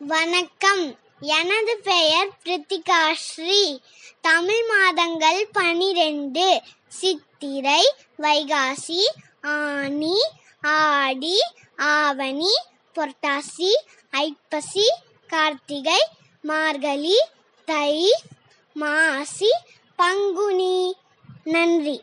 வணக்கம். எனது பெயர் பிரித்திகா ஸ்ரீ. தமிழ் மாதங்கள் பனிரெண்டு. சித்திரை வைகாசி ஆனி ஆடி ஆவணி புரட்டாசி ஐப்பசி கார்த்திகை மார்கழி தை மாசி பங்குனி. நன்றி.